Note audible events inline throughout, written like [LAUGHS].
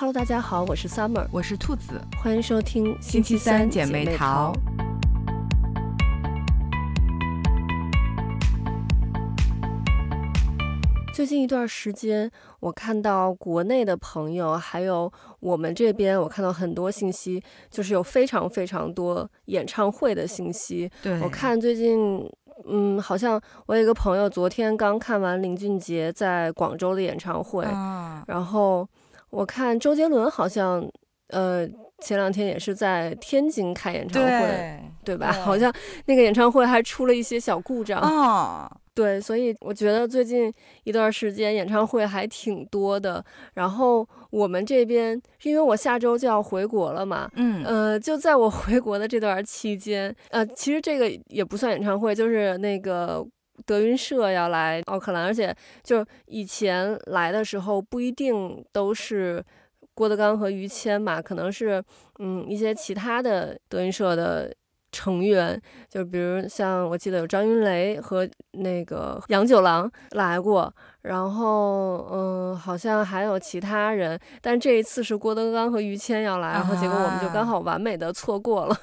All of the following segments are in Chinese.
Hello，大家好，我是 Summer，我是兔子，欢迎收听星期三姐妹淘。最近一段时间，我看到国内的朋友，还有我们这边，我看到很多信息，就是有非常非常多演唱会的信息。对，我看最近，嗯，好像我有一个朋友昨天刚看完林俊杰在广州的演唱会，然后我看周杰伦好像，呃，前两天也是在天津开演唱会，对吧？[LAUGHS] 好像那个演唱会还出了一些小故障啊。对，所以我觉得最近一段时间演唱会还挺多的。然后我们这边，因为我下周就要回国了嘛，嗯，呃，就在我回国的这段期间，呃，其实这个也不算演唱会，就是那个德云社要来奥克兰，而且就以前来的时候不一定都是郭德纲和于谦嘛，可能是嗯一些其他的德云社的。成员就比如像我记得有张云雷和那个杨九郎来过，然后嗯，好像还有其他人，但这一次是郭德纲和于谦要来，然后结果我们就刚好完美的错过了。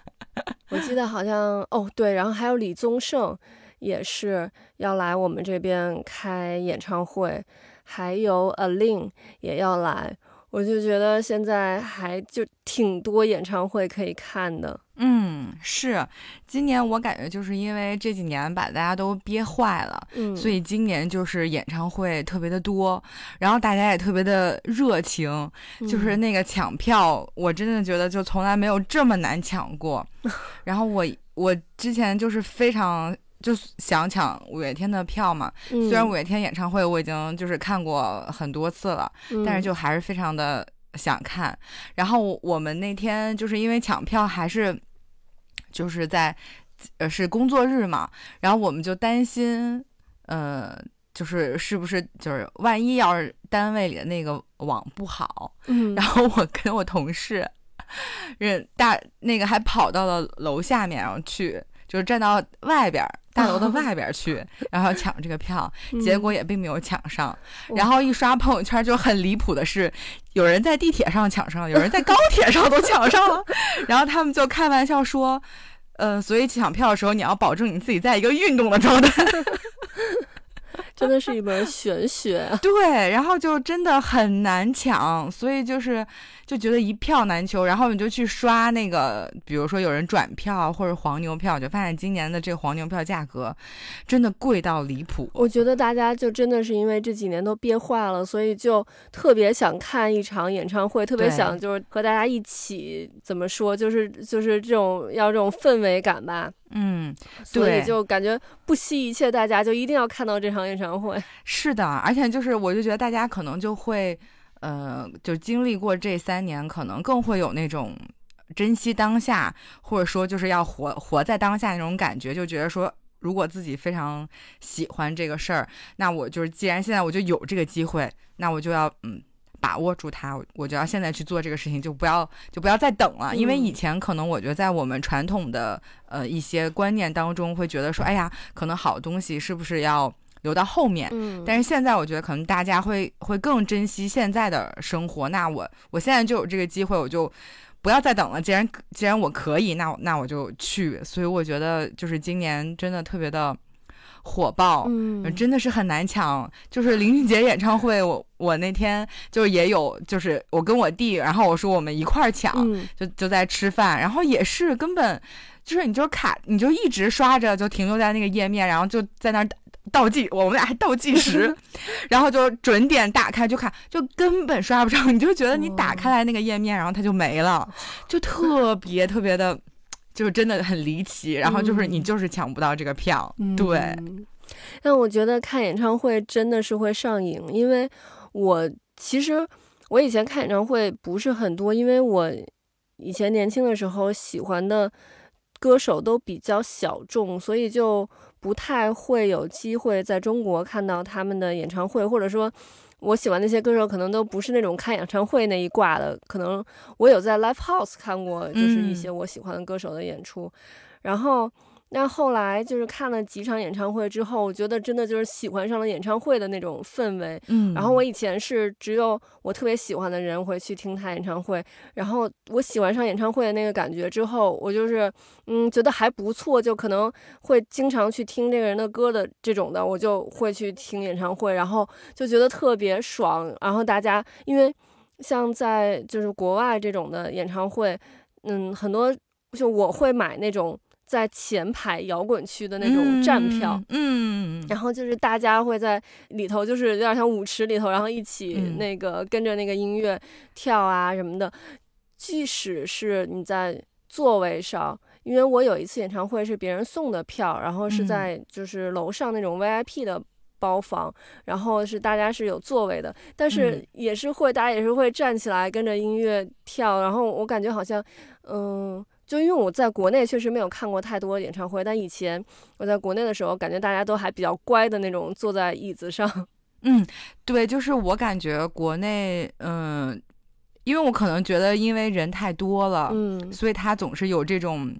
[LAUGHS] 我记得好像哦对，然后还有李宗盛也是要来我们这边开演唱会，还有 A Lin 也要来。我就觉得现在还就挺多演唱会可以看的。嗯，是，今年我感觉就是因为这几年把大家都憋坏了，嗯，所以今年就是演唱会特别的多，然后大家也特别的热情，就是那个抢票，我真的觉得就从来没有这么难抢过。[LAUGHS] 然后我我之前就是非常。就想抢五月天的票嘛，虽然五月天演唱会我已经就是看过很多次了，但是就还是非常的想看。然后我们那天就是因为抢票还是就是在呃是工作日嘛，然后我们就担心，呃，就是是不是就是万一要是单位里的那个网不好，嗯，然后我跟我同事人大那个还跑到了楼下面，然后去就是站到外边。大楼的外边去，然后抢这个票，[LAUGHS] 结果也并没有抢上。[LAUGHS] 然后一刷朋友圈，就很离谱的是，有人在地铁上抢上了，有人在高 [LAUGHS] 铁上都抢上了。然后他们就开玩笑说：“呃，所以抢票的时候，你要保证你自己在一个运动的状态。”真的是一门玄学。对，然后就真的很难抢，所以就是。就觉得一票难求，然后你就去刷那个，比如说有人转票或者黄牛票，就发现今年的这个黄牛票价格真的贵到离谱。我觉得大家就真的是因为这几年都憋坏了，所以就特别想看一场演唱会，特别想就是和大家一起怎么说，就是就是这种要这种氛围感吧。嗯，所以就感觉不惜一切代价就一定要看到这场演唱会。是的，而且就是我就觉得大家可能就会。呃，就经历过这三年，可能更会有那种珍惜当下，或者说就是要活活在当下那种感觉。就觉得说，如果自己非常喜欢这个事儿，那我就是既然现在我就有这个机会，那我就要嗯把握住它，我就要现在去做这个事情，就不要就不要再等了。因为以前可能我觉得在我们传统的呃一些观念当中，会觉得说，哎呀，可能好东西是不是要。留到后面，嗯，但是现在我觉得可能大家会会更珍惜现在的生活。那我我现在就有这个机会，我就不要再等了。既然既然我可以，那那我就去。所以我觉得就是今年真的特别的火爆，嗯，真的是很难抢。就是林俊杰演唱会，我我那天就是也有，就是我跟我弟，然后我说我们一块儿抢，就就在吃饭，然后也是根本就是你就卡，你就一直刷着，就停留在那个页面，然后就在那儿。倒计，我们俩还倒计时，[LAUGHS] 然后就准点打开就看，就根本刷不着。你就觉得你打开来那个页面，然后它就没了，就特别特别的，就是真的很离奇。然后就是你就是抢不到这个票，对。但我觉得看演唱会真的是会上瘾，因为我其实我以前看演唱会不是很多，因为我以前年轻的时候喜欢的歌手都比较小众，所以就。不太会有机会在中国看到他们的演唱会，或者说，我喜欢那些歌手可能都不是那种看演唱会那一挂的。可能我有在 live house 看过，就是一些我喜欢的歌手的演出。然后，那后来就是看了几场演唱会之后，我觉得真的就是喜欢上了演唱会的那种氛围。嗯，然后我以前是只有我特别喜欢的人会去听他演唱会，然后我喜欢上演唱会的那个感觉之后，我就是嗯觉得还不错，就可能会经常去听这个人的歌的这种的，我就会去听演唱会，然后就觉得特别爽。然后大家因为像在就是国外这种的演唱会，嗯，很多就我会买那种。在前排摇滚区的那种站票，嗯，然后就是大家会在里头，就是有点像舞池里头，然后一起那个跟着那个音乐跳啊什么的。即使是你在座位上，因为我有一次演唱会是别人送的票，然后是在就是楼上那种 VIP 的包房，然后是大家是有座位的，但是也是会大家也是会站起来跟着音乐跳，然后我感觉好像，嗯。就因为我在国内确实没有看过太多演唱会，但以前我在国内的时候，感觉大家都还比较乖的那种，坐在椅子上。[LAUGHS] 嗯，对，就是我感觉国内，嗯，因为我可能觉得因为人太多了，嗯，所以他总是有这种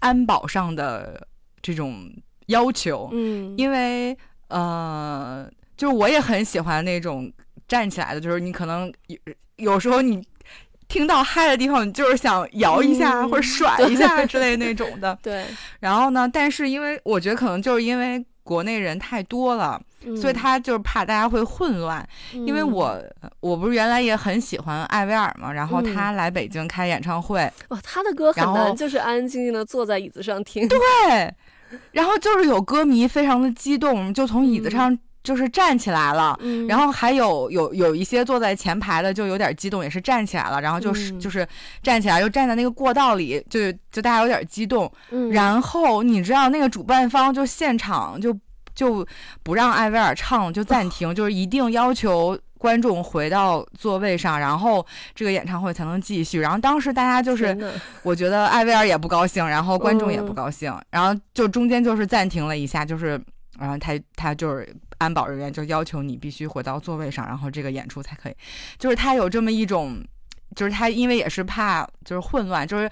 安保上的这种要求，嗯，因为呃，就是我也很喜欢那种站起来的，就是你可能有有时候你。听到嗨的地方，你就是想摇一下或者 [LAUGHS] 甩一下之类那种的。对。然后呢？但是因为我觉得可能就是因为国内人太多了，所以他就是怕大家会混乱。因为我我不是原来也很喜欢艾薇儿嘛，然后他来北京开演唱会，哇，他的歌很难，就是安安静静的坐在椅子上听。对。然后就是有歌迷非常的激动，就从椅子上。就是站起来了，然后还有有有一些坐在前排的就有点激动，也是站起来了，然后就是就是站起来又站在那个过道里，就就大家有点激动。然后你知道那个主办方就现场就就不让艾薇儿唱，就暂停，[LAUGHS] 就是一定要求观众回到座位上，然后这个演唱会才能继续。然后当时大家就是，我觉得艾薇儿也不高兴，然后观众也不高兴，然后就中间就是暂停了一下，就是然后他他就是。安保人员就要求你必须回到座位上，然后这个演出才可以。就是他有这么一种，就是他因为也是怕就是混乱，就是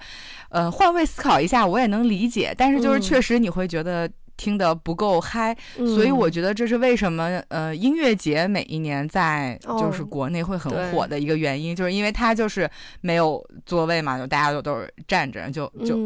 呃换位思考一下，我也能理解。但是就是确实你会觉得听得不够嗨，所以我觉得这是为什么呃音乐节每一年在就是国内会很火的一个原因，就是因为它就是没有座位嘛，就大家都都是站着，就就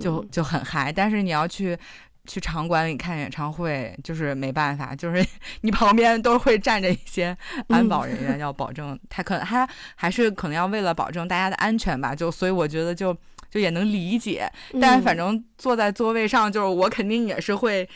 就就很嗨。但是你要去。去场馆里看演唱会，就是没办法，就是 [LAUGHS] 你旁边都会站着一些安保人员，要保证他可能他还是可能要为了保证大家的安全吧，就所以我觉得就。就也能理解，但反正坐在座位上，就是我肯定也是会，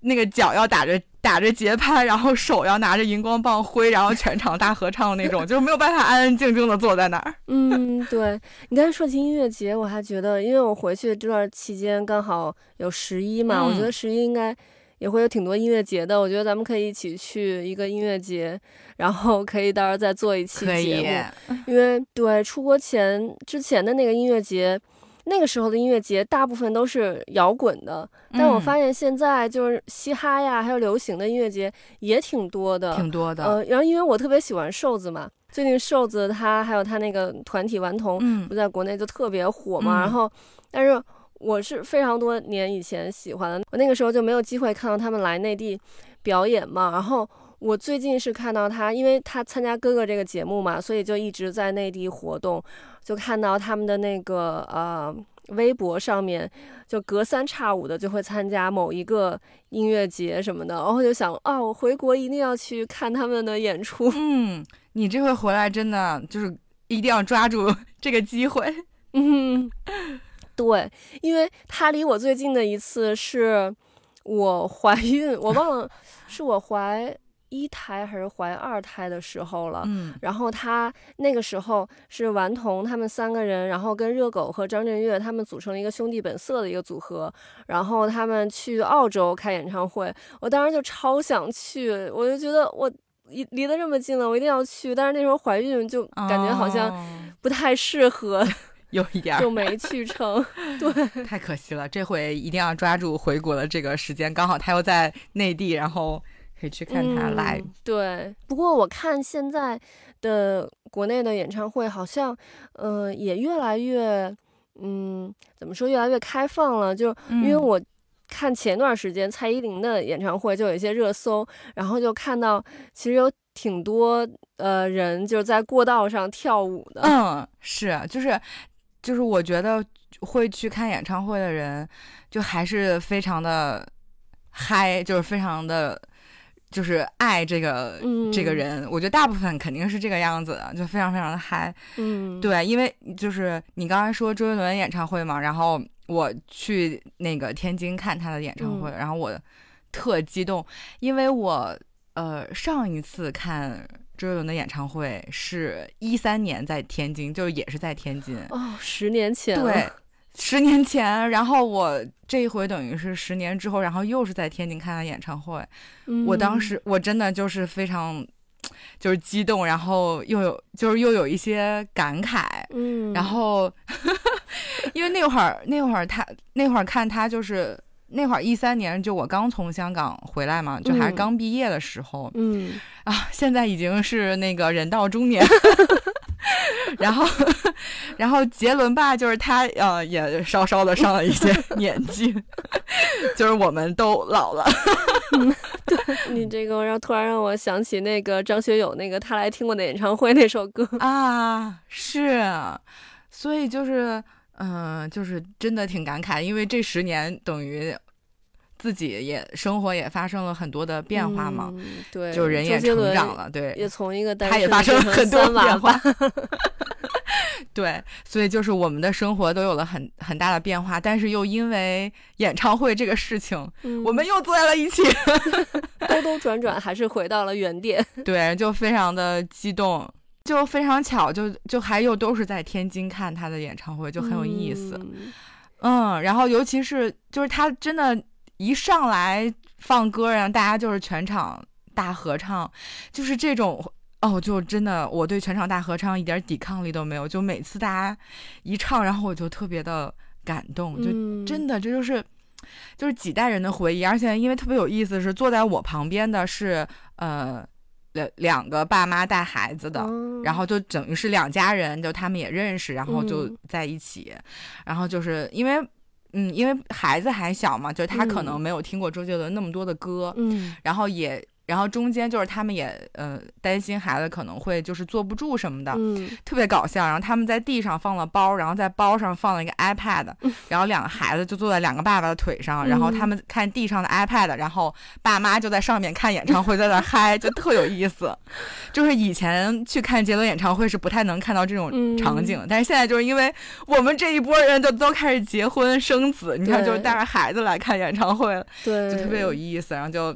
那个脚要打着打着节拍，然后手要拿着荧光棒挥，然后全场大合唱那种，就是没有办法安安静静的坐在那儿。嗯，对你刚才说起音乐节，我还觉得，因为我回去这段期间刚好有十一嘛，我觉得十一应该也会有挺多音乐节的。我觉得咱们可以一起去一个音乐节，然后可以到时候再做一期节目。因为对出国前之前的那个音乐节。那个时候的音乐节大部分都是摇滚的，但我发现现在就是嘻哈呀，还有流行的音乐节也挺多的，挺多的。呃，然后因为我特别喜欢瘦子嘛，最近瘦子他还有他那个团体顽童不在国内就特别火嘛。然后，但是我是非常多年以前喜欢的，我那个时候就没有机会看到他们来内地表演嘛。然后我最近是看到他，因为他参加哥哥这个节目嘛，所以就一直在内地活动。就看到他们的那个呃微博上面，就隔三差五的就会参加某一个音乐节什么的，然后就想啊，我回国一定要去看他们的演出。嗯，你这回回来真的就是一定要抓住 [LAUGHS] 这个机会。嗯，对，因为他离我最近的一次是我怀孕，我忘了是我怀。一胎还是怀二胎的时候了，嗯，然后他那个时候是顽童他们三个人，然后跟热狗和张震岳他们组成了一个兄弟本色的一个组合，然后他们去澳洲开演唱会，我当时就超想去，我就觉得我离离得这么近了，我一定要去，但是那时候怀孕就感觉好像不太适合，有一点就没去成，[LAUGHS] [LAUGHS] 对，太可惜了，这回一定要抓住回国的这个时间，刚好他又在内地，然后。可以去看他来，对。不过我看现在的国内的演唱会好像，呃，也越来越，嗯，怎么说，越来越开放了。就因为我看前段时间蔡依林的演唱会，就有一些热搜，然后就看到其实有挺多呃人就是在过道上跳舞的。嗯，是，就是就是我觉得会去看演唱会的人，就还是非常的嗨，就是非常的。就是爱这个这个人，我觉得大部分肯定是这个样子的，就非常非常的嗨。嗯，对，因为就是你刚才说周杰伦演唱会嘛，然后我去那个天津看他的演唱会，然后我特激动，因为我呃上一次看周杰伦的演唱会是一三年在天津，就也是在天津哦，十年前对。十年前，然后我这一回等于是十年之后，然后又是在天津看他演唱会。我当时我真的就是非常，就是激动，然后又有就是又有一些感慨。嗯，然后 [LAUGHS] 因为那会儿那会儿他那会儿看他就是那会儿一三年就我刚从香港回来嘛，就还是刚毕业的时候。嗯啊，现在已经是那个人到中年。[LAUGHS] [LAUGHS] 然后，然后杰伦吧，就是他，呃，也稍稍的上了一些 [LAUGHS] 年纪，就是我们都老了。[LAUGHS] 对你这个，让突然让我想起那个张学友那个他来听过的演唱会那首歌啊，是，所以就是，嗯，就是真的挺感慨，因为这十年等于自己也生活也发生了很多的变化嘛，对，就人也成长了，对，也从一个他也发生了很多变化。[LAUGHS] 对，所以就是我们的生活都有了很很大的变化，但是又因为演唱会这个事情，我们又坐在了一起，[LAUGHS] 兜兜转转还是回到了原点。[LAUGHS] 对，就非常的激动，就非常巧，就就还又都是在天津看他的演唱会，就很有意思。嗯，然后尤其是就是他真的，一上来放歌，然后大家就是全场大合唱，就是这种。哦，就真的，我对全场大合唱一点抵抗力都没有。就每次大家一唱，然后我就特别的感动，就真的这就是就是几代人的回忆。而且因为特别有意思，是坐在我旁边的是呃两两个爸妈带孩子的，然后就等于是两家人，就他们也认识，然后就在一起。然后就是因为嗯，因为孩子还小嘛，就他可能没有听过周杰伦那么多的歌，嗯，然后也。然后中间就是他们也呃担心孩子可能会就是坐不住什么的，嗯，特别搞笑。然后他们在地上放了包，然后在包上放了一个 iPad，然后两个孩子就坐在两个爸爸的腿上，然后他们看地上的 iPad，然后爸妈就在上面看演唱会，在那嗨，就特有意思。就是以前去看杰伦演唱会是不太能看到这种场景，但是现在就是因为我们这一波人就都开始结婚生子，你看就是带着孩子来看演唱会，对，就特别有意思，然后就。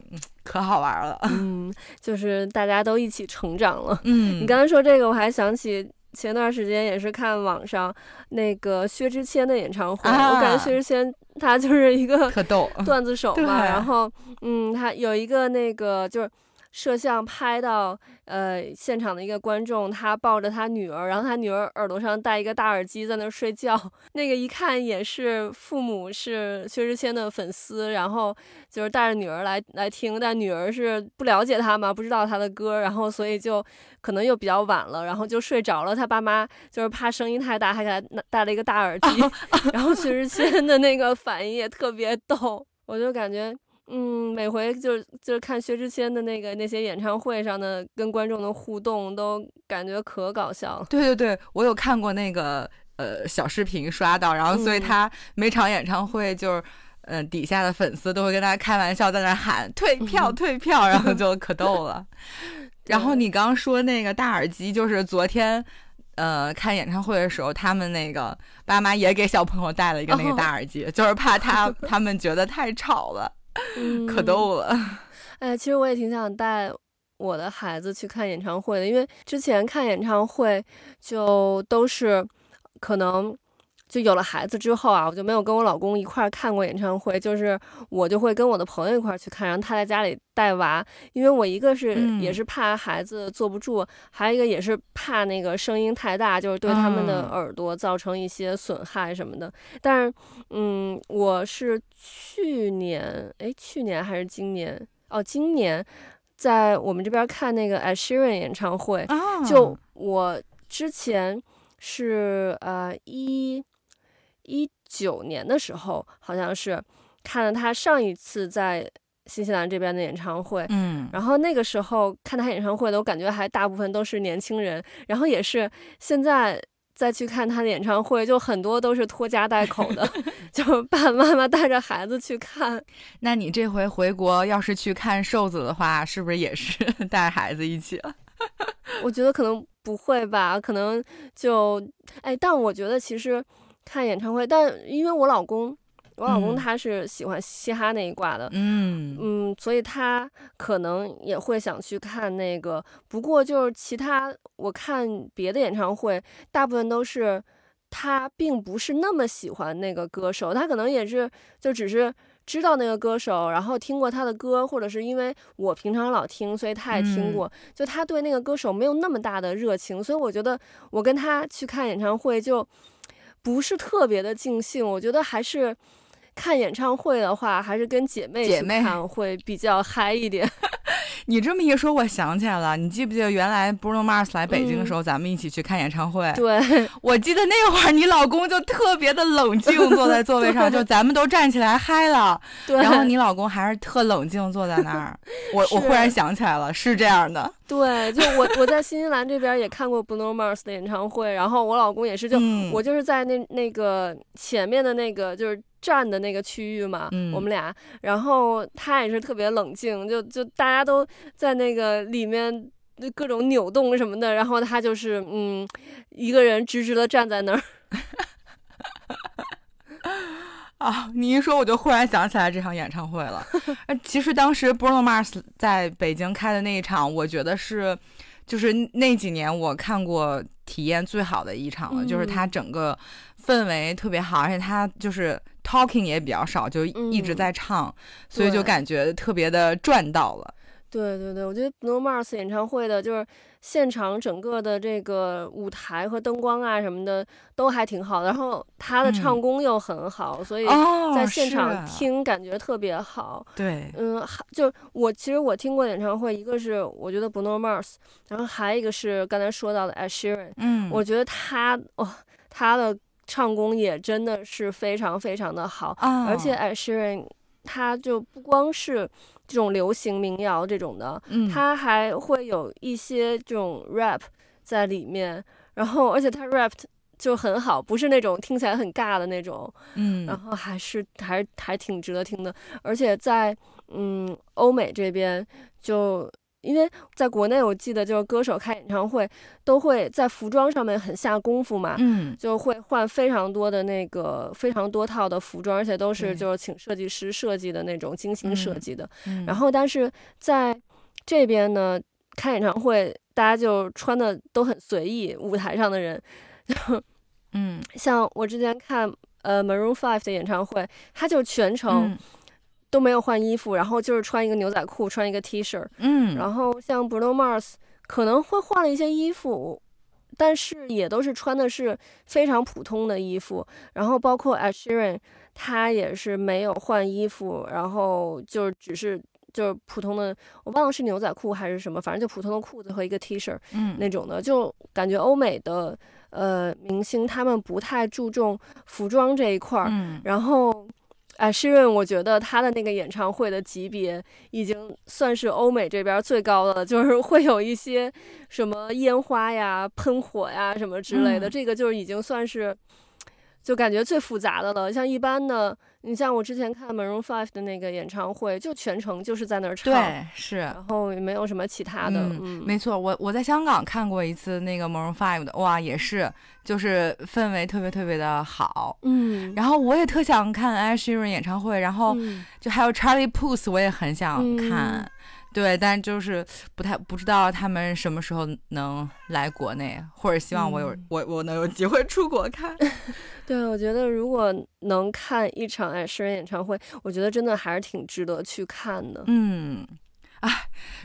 可好玩了，嗯，就是大家都一起成长了，嗯。你刚才说这个，我还想起前段时间也是看网上那个薛之谦的演唱会，我感觉薛之谦他就是一个特逗段子手嘛，[LAUGHS] 然后嗯，他有一个那个就是。摄像拍到，呃，现场的一个观众，他抱着他女儿，然后他女儿耳朵上戴一个大耳机，在那睡觉。[LAUGHS] 那个一看也是父母是薛之谦的粉丝，然后就是带着女儿来来听，但女儿是不了解他嘛，不知道他的歌，然后所以就可能又比较晚了，然后就睡着了。他爸妈就是怕声音太大，还给他戴了一个大耳机，[LAUGHS] 然后薛之谦的那个反应也特别逗，我就感觉。嗯，每回就是就是看薛之谦的那个那些演唱会上的跟观众的互动，都感觉可搞笑了。对对对，我有看过那个呃小视频刷到，然后所以他每场演唱会就是嗯底下的粉丝都会跟他开玩笑，在那喊退票退票，然后就可逗了。[LAUGHS] 然后你刚刚说那个大耳机，就是昨天呃看演唱会的时候，他们那个爸妈也给小朋友带了一个那个大耳机，就是怕他他们觉得太吵了。可逗了，哎，其实我也挺想带我的孩子去看演唱会的，因为之前看演唱会就都是可能。就有了孩子之后啊，我就没有跟我老公一块儿看过演唱会，就是我就会跟我的朋友一块儿去看，然后他在家里带娃，因为我一个是也是怕孩子坐不住，还有一个也是怕那个声音太大，就是对他们的耳朵造成一些损害什么的。但是，嗯，我是去年，哎，去年还是今年？哦，今年在我们这边看那个 Asherin 演唱会，就我之前是呃一。一九年的时候，好像是，看了他上一次在新西兰这边的演唱会，嗯，然后那个时候看他演唱会的，我感觉还大部分都是年轻人，然后也是现在再去看他的演唱会，就很多都是拖家带口的，[LAUGHS] 就爸爸妈妈带着孩子去看。[LAUGHS] 那你这回回国要是去看瘦子的话，是不是也是 [LAUGHS] 带孩子一起了？我觉得可能不会吧，可能就哎，但我觉得其实看演唱会，但因为我老公。我老公他是喜欢嘻哈那一挂的，嗯嗯，所以他可能也会想去看那个。不过就是其他我看别的演唱会，大部分都是他并不是那么喜欢那个歌手，他可能也是就只是知道那个歌手，然后听过他的歌，或者是因为我平常老听，所以他也听过。就他对那个歌手没有那么大的热情，所以我觉得我跟他去看演唱会就不是特别的尽兴。我觉得还是。看演唱会的话，还是跟姐妹姐妹看会比较嗨一点。你这么一说，我想起来了，你记不记得原来 Bruno Mars 来北京的时候，咱们一起去看演唱会？对，我记得那会儿你老公就特别的冷静，坐在座位上，[LAUGHS] 就咱们都站起来嗨了，然后你老公还是特冷静坐在那儿。[LAUGHS] 我我忽然想起来了，是这样的。对，就我我在新西兰这边也看过 Bruno Mars 的演唱会，然后我老公也是，就我就是在那那个前面的那个就是。站的那个区域嘛，我们俩，然后他也是特别冷静，就就大家都在那个里面各种扭动什么的，然后他就是嗯，一个人直直的站在那儿。[LAUGHS] 啊，你一说我就忽然想起来这场演唱会了。[LAUGHS] 其实当时 Bruno Mars 在北京开的那一场，我觉得是就是那几年我看过体验最好的一场了，就是他整个氛围特别好，而且他就是。Talking 也比较少，就一直在唱，所以就感觉特别的赚到了。对对对，我觉得 No Mars 演唱会的就是现场整个的这个舞台和灯光啊什么的都还挺好的，然后他的唱功又很好，所以在现场听感觉特别好。对，嗯，就我其实我听过演唱会，一个是我觉得 No Mars，然后还一个是刚才说到的 Ed Sheeran，嗯，我觉得他哦他的。唱功也真的是非常非常的好，而且艾诗人他就不光是这种流行民谣这种的，他还会有一些这种 rap 在里面，然后而且他 rap 就很好，不是那种听起来很尬的那种，嗯，然后还是还还挺值得听的，而且在嗯欧美这边就。因为在国内，我记得就是歌手开演唱会都会在服装上面很下功夫嘛，嗯，就会换非常多的那个非常多套的服装，而且都是就是请设计师设计的那种精心设计的。然后，但是在这边呢，开演唱会大家就穿的都很随意，舞台上的人，[LAUGHS] 嗯，像我之前看呃 Maroon Five 的演唱会，他就全程。都没有换衣服，然后就是穿一个牛仔裤，穿一个 T 恤。嗯，然后像 Bruno Mars 可能会换了一些衣服，但是也都是穿的是非常普通的衣服。然后包括 Ed Sheeran，他也是没有换衣服，然后就只是就是普通的，我忘了是牛仔裤还是什么，反正就普通的裤子和一个 T 恤，嗯，那种的，就感觉欧美的呃明星他们不太注重服装这一块儿，嗯，然后。哎，诗润，我觉得他的那个演唱会的级别已经算是欧美这边最高的了，就是会有一些什么烟花呀、喷火呀什么之类的，这个就是已经算是。就感觉最复杂的了，像一般的，你像我之前看 Maroon Five 的那个演唱会，就全程就是在那儿唱，对，是，然后也没有什么其他的。嗯，没错，我我在香港看过一次那个 Maroon Five 的，哇，也是，就是氛围特别特别的好。嗯，然后我也特想看 Ed Sheeran 演唱会，然后就还有 Charlie Puth，我也很想看。对，但就是不太不知道他们什么时候能来国内，或者希望我有我我能有机会出国看。[LAUGHS] 对，我觉得如果能看一场哎诗人演唱会，我觉得真的还是挺值得去看的。嗯，啊，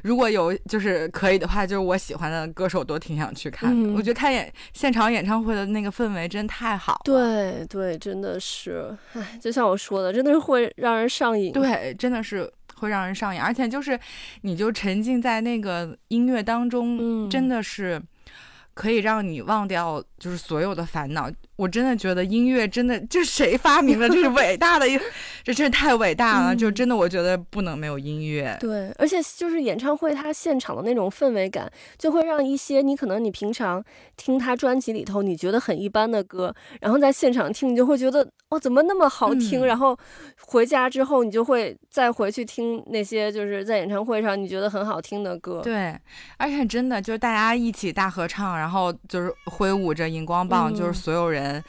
如果有就是可以的话，就是我喜欢的歌手都挺想去看的。我觉得看演现场演唱会的那个氛围真太好了。对对，真的是，哎，就像我说的，真的是会让人上瘾。对，真的是。会让人上瘾，而且就是，你就沉浸在那个音乐当中，真的是可以让你忘掉就是所有的烦恼。我真的觉得音乐真的，这谁发明的？这是伟大的一，[LAUGHS] 这真是太伟大了！就真的，我觉得不能没有音乐。对，而且就是演唱会，它现场的那种氛围感，就会让一些你可能你平常听他专辑里头你觉得很一般的歌，然后在现场听，你就会觉得哦，怎么那么好听？然后回家之后，你就会再回去听那些就是在演唱会上你觉得很好听的歌。对，而且真的就是大家一起大合唱，然后就是挥舞着荧光棒，就是所有人。人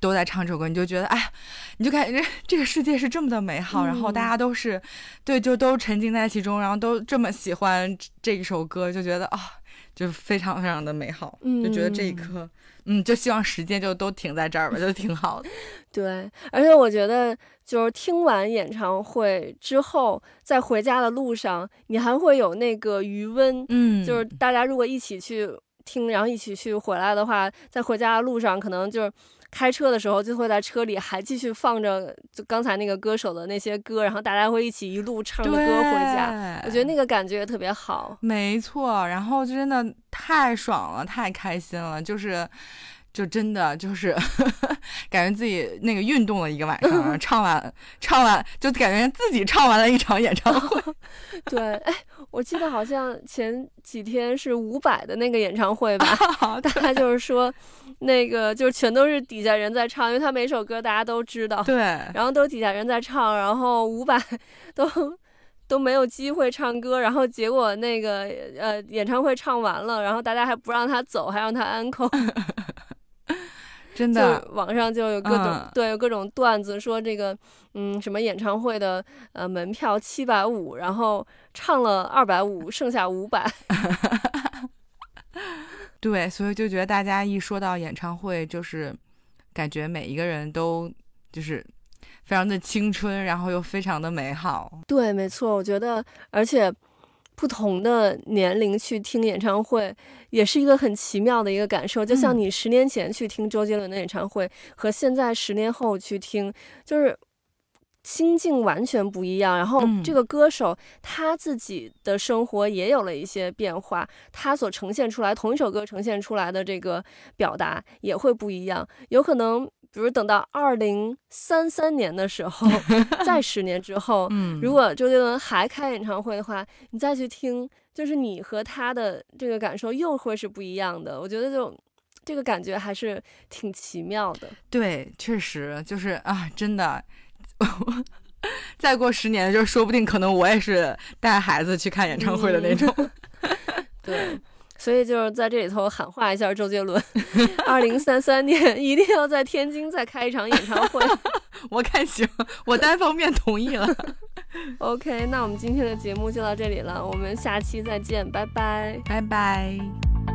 都在唱这首歌，你就觉得哎，你就感觉这个世界是这么的美好，然后大家都是对，就都沉浸在其中，然后都这么喜欢这一首歌，就觉得啊，就非常非常的美好，就觉得这一刻，嗯，就希望时间就都停在这儿吧，就挺好的。[LAUGHS] 对，而且我觉得就是听完演唱会之后，在回家的路上，你还会有那个余温，嗯，就是大家如果一起去。听，然后一起去回来的话，在回家的路上，可能就是开车的时候，就会在车里还继续放着就刚才那个歌手的那些歌，然后大家会一起一路唱着歌回家。我觉得那个感觉特别好。没错，然后真的太爽了，太开心了，就是。就真的就是感觉自己那个运动了一个晚上，唱完唱完就感觉自己唱完了一场演唱会。[LAUGHS] 对，哎，我记得好像前几天是伍佰的那个演唱会吧，[LAUGHS] 大概就是说那个就是全都是底下人在唱，因为他每首歌大家都知道。对，[LAUGHS] 然后都底下人在唱，然后伍佰都都没有机会唱歌，然后结果那个呃演唱会唱完了，然后大家还不让他走，还让他安 e 真的，网上就有各种对，有各种段子说这个，嗯，什么演唱会的呃门票七百五，然后唱了二百五，剩下五百。[LAUGHS] 对，所以就觉得大家一说到演唱会，就是感觉每一个人都就是非常的青春，然后又非常的美好。对，没错，我觉得，而且。不同的年龄去听演唱会，也是一个很奇妙的一个感受。就像你十年前去听周杰伦的演唱会，和现在十年后去听，就是心境完全不一样。然后这个歌手他自己的生活也有了一些变化，他所呈现出来同一首歌呈现出来的这个表达也会不一样，有可能。比如等到二零三三年的时候，[LAUGHS] 再十年之后，嗯，如果周杰伦还开演唱会的话，你再去听，就是你和他的这个感受又会是不一样的。我觉得就这个感觉还是挺奇妙的。对，确实就是啊，真的，[LAUGHS] 再过十年，就说不定可能我也是带孩子去看演唱会的那种。[LAUGHS] 对。所以就是在这里头喊话一下周杰伦，[LAUGHS] 二零三三年一定要在天津再开一场演唱会。[LAUGHS] 我看行，我单方面同意了。[LAUGHS] OK，那我们今天的节目就到这里了，我们下期再见，拜拜，拜拜。